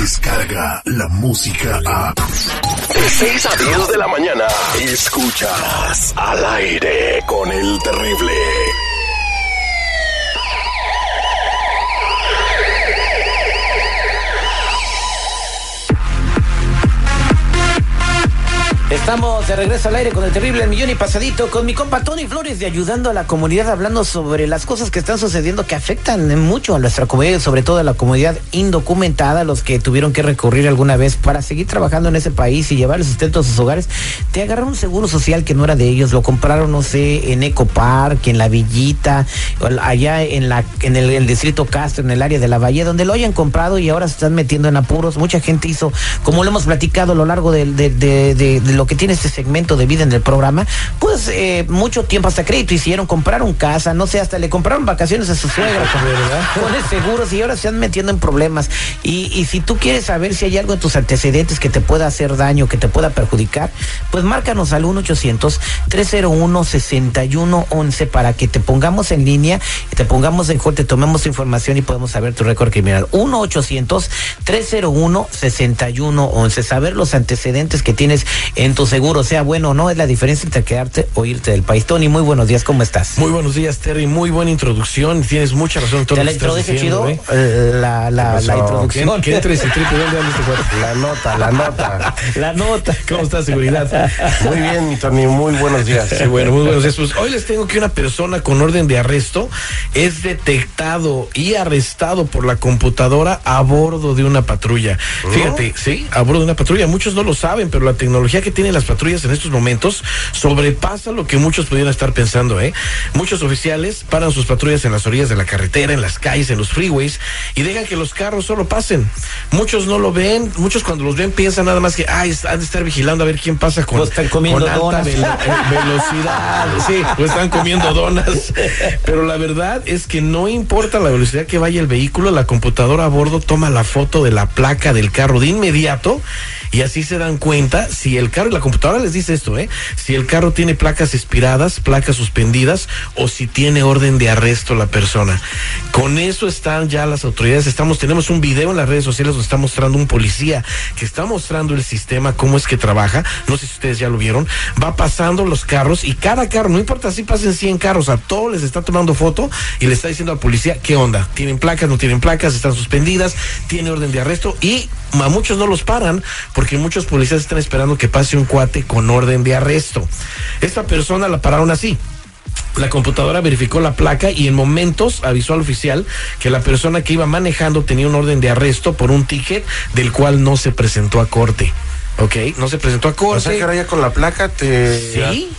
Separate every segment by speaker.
Speaker 1: escucha la música a...
Speaker 2: De 6 a 10 de la mañana, escuchas al aire con el terrible.
Speaker 3: Estamos de regreso al aire con el terrible millón y pasadito con mi compa Tony Flores de ayudando a la comunidad hablando sobre las cosas que están sucediendo que afectan mucho a nuestra comunidad, sobre todo a la comunidad indocumentada, los que tuvieron que recurrir alguna vez para seguir trabajando en ese país y llevar el sustento a sus hogares. Te agarraron un seguro social que no era de ellos, lo compraron, no sé, en Eco Park, en la Villita, allá en la en el, distrito Castro, en el área de la Bahía, donde lo hayan comprado y ahora se están metiendo en apuros. Mucha gente hizo, como lo hemos platicado a lo largo de, de, de, de lo que tiene este segmento de vida en el programa, pues eh, mucho tiempo hasta crédito hicieron, compraron casa, no sé, hasta le compraron vacaciones a su suegra con el seguros y ahora se están metiendo en problemas. Y, y si tú quieres saber si hay algo en tus antecedentes que te pueda hacer daño, que te pueda perjudicar, pues márcanos al 1-800-301-6111 para que te pongamos en línea y te pongamos en hold, te tomemos información y podemos saber tu récord criminal. 1-800-301-6111. Saber los antecedentes que tienes en tu seguro, sea bueno o no, es la diferencia entre quedarte o irte del país. Tony, muy buenos días, ¿cómo estás?
Speaker 4: Muy buenos días, Terry. Muy buena introducción. Tienes mucha razón en todo
Speaker 3: ¿Te
Speaker 4: lo
Speaker 3: la
Speaker 4: que estás
Speaker 3: introduje
Speaker 4: diciendo,
Speaker 3: chido?
Speaker 4: ¿eh?
Speaker 3: Eh, La, la, la introducción.
Speaker 4: ¿Qué entres y triple ¿dónde?
Speaker 5: La nota, la nota.
Speaker 3: La nota.
Speaker 4: ¿Cómo estás, seguridad?
Speaker 5: Muy bien, mi Tony, muy buenos días.
Speaker 4: Sí, bueno, muy buenos días. Pues hoy les tengo que una persona con orden de arresto es detectado y arrestado por la computadora a bordo de una patrulla. Fíjate, sí, a bordo de una patrulla. Muchos no lo saben, pero la tecnología que tienen las patrullas en estos momentos sobrepasa lo que muchos pudieran estar pensando, ¿eh? Muchos oficiales paran sus patrullas en las orillas de la carretera, en las calles, en los freeways y dejan que los carros solo pasen. Muchos no lo ven, muchos cuando los ven piensan nada más que, ay, han de estar vigilando a ver quién pasa con,
Speaker 3: O están comiendo
Speaker 4: con alta
Speaker 3: donas.
Speaker 4: velo- eh, velocidad. Sí, o están comiendo donas. Pero la verdad es que no importa la velocidad que vaya el vehículo, la computadora a bordo toma la foto de la placa del carro de inmediato y así se dan cuenta si el carro, y la computadora les dice esto, ¿eh? Si el carro tiene placas expiradas, placas suspendidas o si tiene orden de arresto la persona. Con eso están ya las autoridades. Estamos, tenemos un video en las redes sociales donde está mostrando un policía que está mostrando el sistema, cómo es que trabaja. No sé si ustedes ya lo vieron. Va pasando los carros y cada carro, no importa si pasen 100 carros, a todos les está tomando foto y le está diciendo al policía qué onda. ¿Tienen placas? ¿No tienen placas? ¿Están suspendidas? ¿Tiene orden de arresto? Y a muchos no los paran porque muchos policías están esperando que pase un cuate con orden de arresto. Esta persona la pararon así. La computadora verificó la placa y en momentos avisó al oficial que la persona que iba manejando tenía un orden de arresto por un ticket del cual no se presentó a corte. ¿Ok? No se presentó a
Speaker 5: O
Speaker 4: corte.
Speaker 5: sea que ahora ya con la placa te.
Speaker 4: Sí.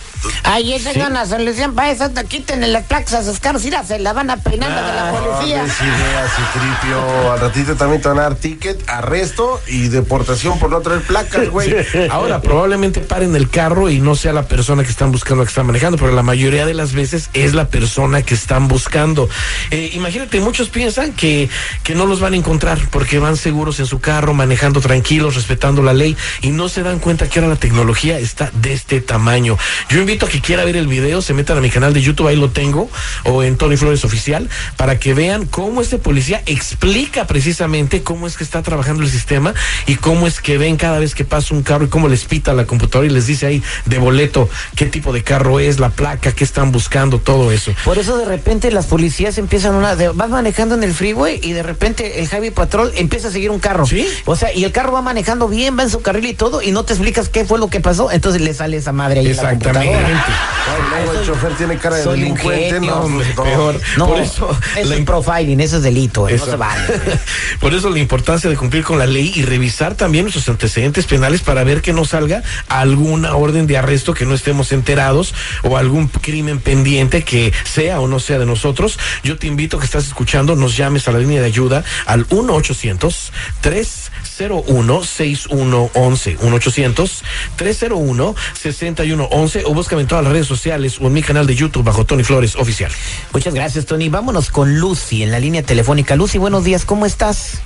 Speaker 3: Ay, esa es una solución para eso. Quítenle las placas a sus carros. Mira, se la van a peinar de la
Speaker 5: No,
Speaker 3: policía.
Speaker 5: des ideas, Citripio. Al ratito también te van a dar ticket, arresto y deportación por no traer placas, güey.
Speaker 4: Ahora, probablemente paren el carro y no sea la persona que están buscando que está manejando, pero la mayoría de las veces es la persona que están buscando. Eh, imagínate, muchos piensan que, que no los van a encontrar porque van seguros en su carro, manejando tranquilos, respetando la ley y no se dan cuenta que ahora la tecnología está de este tamaño. Yo invito a que quiera ver el video, se metan a mi canal de YouTube, ahí lo tengo, o en Tony Flores Oficial, para que vean cómo este policía explica precisamente cómo es que está trabajando el sistema y cómo es que ven cada vez que pasa un carro y cómo les pita la computadora y les dice ahí de boleto qué tipo de carro es, la placa, qué están buscando, todo eso.
Speaker 3: Por eso de repente las policías empiezan una... de- vas manejando en el freeway y de repente el Heavy Patrol empieza a seguir un carro.
Speaker 4: Sí.
Speaker 3: O sea, y el carro va manejando bien, va en su carril y todo, y no te explicas qué fue lo que pasó, entonces le sale esa madre ahí
Speaker 4: Exactamente.
Speaker 3: Computadora.
Speaker 5: Ay, luego el chofer tiene cara de delincuente, no,
Speaker 4: hombre,
Speaker 5: no.
Speaker 4: peor.
Speaker 3: No,
Speaker 4: Por eso,
Speaker 3: eso
Speaker 4: la
Speaker 3: es profiling, eso es delito, no se vale.
Speaker 4: Por eso la importancia de cumplir con la ley y revisar también nuestros antecedentes penales para ver que no salga alguna orden de arresto que no estemos enterados o algún crimen pendiente que sea o no sea de nosotros. Yo te invito a que estás escuchando, nos llames a la línea de ayuda al 1 800 301 6111 1 800 301 6111 o búscame en todas las redes sociales o en mi canal de YouTube bajo Tony Flores Oficial.
Speaker 3: Muchas gracias, Tony. Vámonos con Lucy en la línea telefónica. Lucy, buenos días, ¿cómo estás?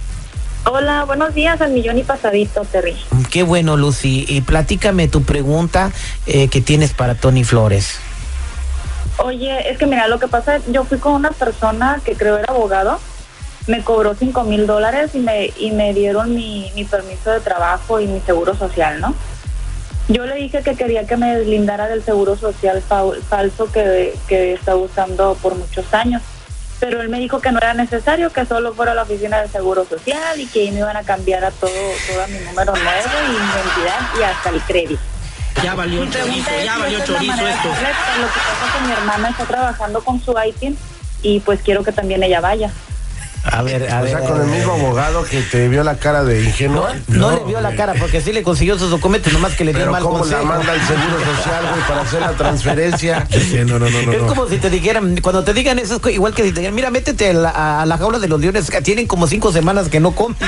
Speaker 6: Hola, buenos días al millón y pasadito, Terry.
Speaker 3: Qué bueno, Lucy. Y platícame tu pregunta eh, que tienes para Tony Flores.
Speaker 6: Oye, es que mira, lo que pasa, yo fui con una persona que creo era abogado me cobró cinco mil dólares y me, y me dieron mi, mi permiso de trabajo y mi seguro social, ¿no? Yo le dije que quería que me deslindara del seguro social fal- falso que, que está usando por muchos años. Pero él me dijo que no era necesario, que solo fuera a la oficina del seguro social y que ahí me iban a cambiar a todo, todo a mi número nuevo y mi identidad y hasta el crédito.
Speaker 7: Ya valió
Speaker 6: Mi
Speaker 7: chorizo,
Speaker 6: es
Speaker 7: ya valió
Speaker 6: es
Speaker 7: chorizo
Speaker 6: manera
Speaker 7: esto.
Speaker 6: correcta. Lo que pasa es que mi hermana está trabajando con su ITIN y pues quiero que también ella vaya.
Speaker 3: A ver, a
Speaker 5: O
Speaker 3: ver.
Speaker 5: sea,
Speaker 3: a
Speaker 5: con el mismo abogado que te vio la cara de ingenuo.
Speaker 3: No, le vio la cara porque sí le consiguió sus documentos, nomás que le dio mal
Speaker 5: ¿cómo
Speaker 3: consejo.
Speaker 5: la manda el Seguro Social, güey, para hacer la transferencia?
Speaker 4: Sí, no, no, no, no.
Speaker 3: es como si te dijeran, cuando te digan eso, es igual que si te digan, mira, métete a la, a la jaula de los leones, que tienen como cinco semanas que no comen.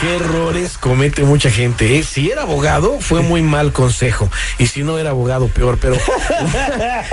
Speaker 4: Qué errores comete mucha gente. ¿eh? Si era abogado, fue muy mal consejo. Y si no era abogado, peor. Pero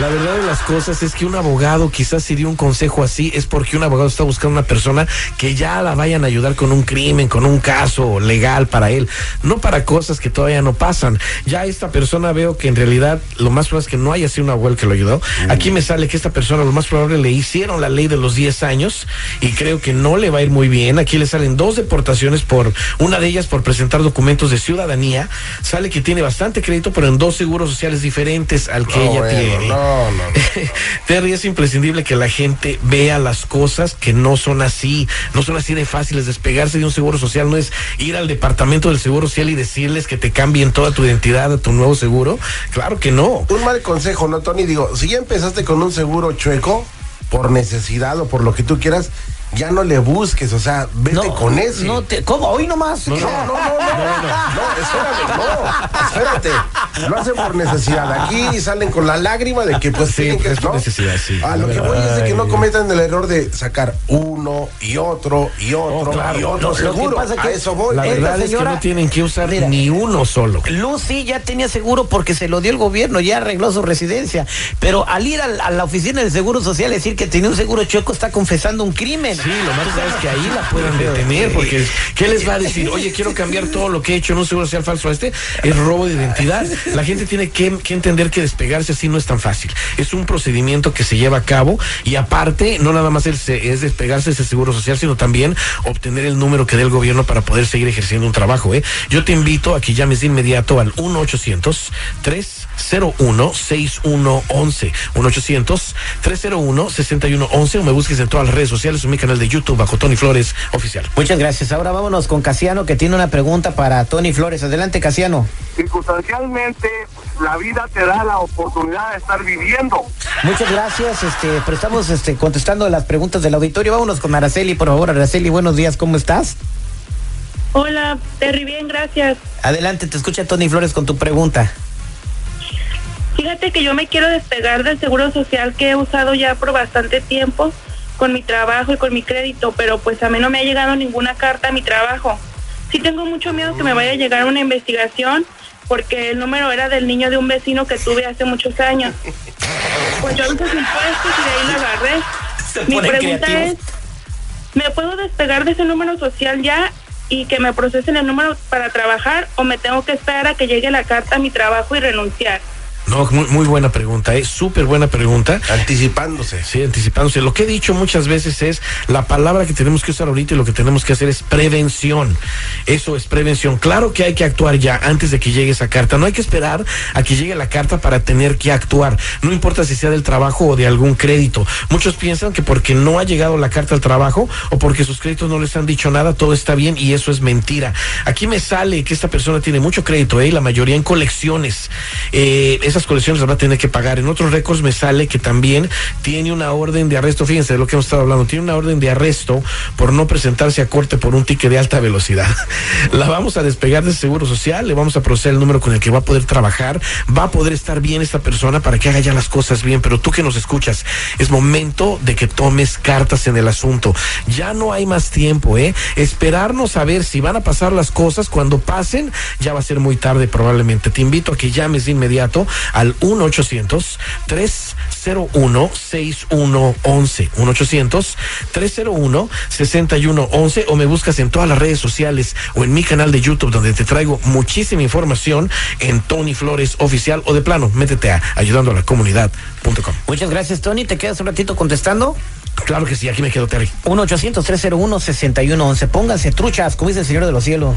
Speaker 4: la verdad de las cosas es que un abogado quizás si dio un consejo así es porque un abogado está buscando una persona que ya la vayan a ayudar con un crimen, con un caso legal para él, no para cosas que todavía no pasan. Ya esta persona veo que en realidad lo más probable es que no haya sido un abuelo que lo ayudó. Aquí me sale que esta persona lo más probable le hicieron la ley de los 10 años y creo que no le va a ir muy bien. Aquí le salen dos deportaciones por, una de ellas por presentar documentos de ciudadanía. Sale que tiene bastante crédito, pero en dos seguros sociales diferentes al que
Speaker 5: No,
Speaker 4: ella
Speaker 5: bueno,
Speaker 4: tiene.
Speaker 5: no, no.
Speaker 4: Terry, es imprescindible que la gente vea las cosas que no son así, no son así de fáciles. Despegarse de un seguro social no es ir al departamento del seguro social y decirles que te cambien toda tu identidad a tu nuevo seguro. Claro que no.
Speaker 5: Un mal consejo, ¿no, Tony? Digo, si ya empezaste con un seguro chueco, por necesidad o por lo que tú quieras, ya no le busques, o sea, vete con ese.
Speaker 3: No te, ¿Cómo? Hoy nomás.
Speaker 5: No, no, no, no, no, no, espérame, no, espérate. Lo hacen por necesidad. Aquí salen con la lágrima de que pues
Speaker 4: Sí,
Speaker 5: que
Speaker 4: es por
Speaker 5: ¿no?
Speaker 4: necesidad, sí.
Speaker 5: A lo que voy es de que no cometan el error de sacar uno y otro y otro
Speaker 4: Oh, claro.
Speaker 5: y otro
Speaker 3: Lo- lo que
Speaker 5: seguro.
Speaker 3: pasa es
Speaker 5: A
Speaker 3: que
Speaker 5: eso voy.
Speaker 4: La verdad es que no tienen que usar
Speaker 3: Mira.
Speaker 4: ni uno solo.
Speaker 3: Lucy ya tenía seguro porque se lo dio el gobierno, ya arregló su residencia. Pero al ir a, la oficina del Seguro Social decir que tenía un seguro chueco está confesando un crimen.
Speaker 4: Sí, lo más grave es que ahí la puedan detener, porque ¿qué les va a decir? Oye, quiero cambiar todo lo que he hecho en un seguro social falso a este. Es robo de identidad. La gente tiene que, que entender que despegarse así no es tan fácil. Es un procedimiento que se lleva a cabo y aparte, no nada más es, es despegarse de ese seguro social, sino también obtener el número que dé el gobierno para poder seguir ejerciendo un trabajo. ¿eh? Yo te invito a que llames de inmediato al 1-800-301-6111. 1-800-301-6111 o me busques en todas las redes sociales o mi canal de YouTube bajo Tony Flores Oficial.
Speaker 3: Muchas gracias. Ahora vámonos con Casiano que tiene una pregunta para Tony Flores. Adelante, Casiano.
Speaker 8: circunstancialmente la vida te da la oportunidad de estar viviendo.
Speaker 3: Muchas gracias. Este, pero estamos este, contestando las preguntas del auditorio. Vámonos con Araceli, por favor. Araceli, buenos días. ¿Cómo estás?
Speaker 6: Hola, Terry, bien, gracias.
Speaker 3: Adelante, te escucha Tony Flores con tu pregunta.
Speaker 6: Fíjate que yo me quiero despegar del seguro social que he usado ya por bastante tiempo con mi trabajo y con mi crédito, pero pues a mí no me ha llegado ninguna carta a mi trabajo. Sí tengo mucho miedo que me vaya a llegar una investigación porque el número era del niño de un vecino que tuve hace muchos años. Pues yo hice impuestos y de ahí la agarré. Mi pregunta es, ¿me puedo despegar de ese número social ya y que me procesen el número para trabajar o me tengo que esperar a que llegue la carta a mi trabajo y renunciar?
Speaker 4: No, muy, muy buena pregunta, es súper buena pregunta.
Speaker 5: Anticipándose.
Speaker 4: Sí, anticipándose. Lo que he dicho muchas veces es la palabra que tenemos que usar ahorita y lo que tenemos que hacer es prevención. Eso es prevención. Claro que hay que actuar ya antes de que llegue esa carta. No hay que esperar a que llegue la carta para tener que actuar. No importa si sea del trabajo o de algún crédito. Muchos piensan que porque no ha llegado la carta al trabajo o porque sus créditos no les han dicho nada, todo está bien y eso es mentira. Aquí me sale que esta persona tiene mucho crédito, ¿eh? la mayoría en colecciones. Eh, esas colecciones las va a tener que pagar. En otros récords me sale que también tiene una orden de arresto. Fíjense de lo que hemos estado hablando. Tiene una orden de arresto por no presentarse a corte por un ticket de alta velocidad. La vamos a despegar del seguro social, le vamos a proceder el número con el que va a poder trabajar, va a poder estar bien esta persona para que haga ya las cosas bien. Pero tú que nos escuchas, es momento de que tomes cartas en el asunto. Ya no hay más tiempo, ¿eh? Esperarnos a ver si van a pasar las cosas. Cuando pasen, ya va a ser muy tarde probablemente. Te invito a que llames de inmediato al 1-800-301-6111. 1-800-301-6111 o me buscas en todas las redes sociales o en mi canal de YouTube donde te traigo muchísima información en Tony Flores Oficial o de plano, métete a ayudando a la comunidad.com.
Speaker 3: Muchas gracias, Tony. ¿Te quedas un ratito contestando?
Speaker 4: Claro que sí, aquí me quedo, Terry.
Speaker 3: 1-800-301-6111. Pónganse truchas, como dice el Señor de los Cielos.